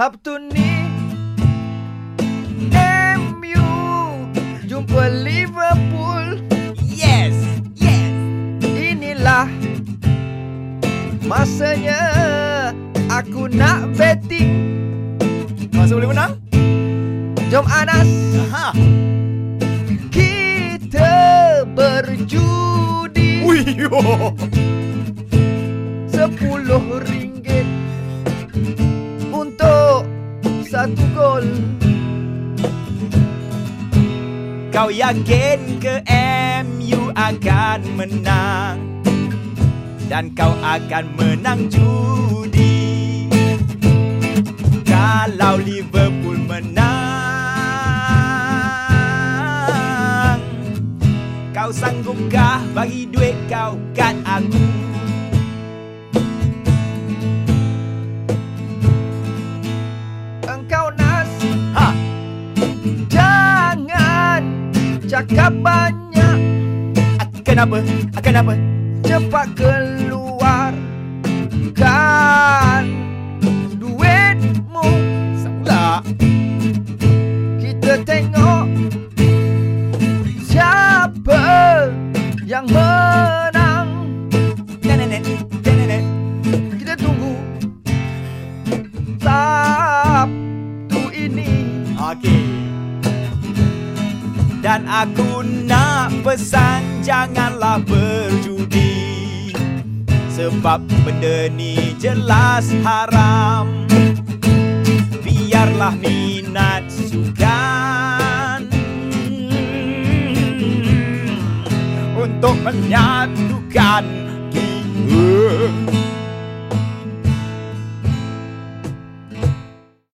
Sabtu ni MU jumpa Liverpool Yes, yes. Inilah masanya aku nak betting Masa boleh menang? Jom Anas Aha. kita berjudi. Sepuluh ringgit satu gol. Kau yakin ke MU akan menang? Dan kau akan menang judi? Kalau Liverpool menang Kau sanggupkah bagi duit kau kat aku cakap banyak akan apa? Akan apa? Cepat keluar Kan duitmu Semula Kita tengok Siapa yang menang Nenek, nenek Kita tunggu Sabtu ini Okey. Dan aku nak pesan janganlah berjudi. Sebab benda ni jelas haram. Biarlah minat sukan. Untuk menyatukan kita.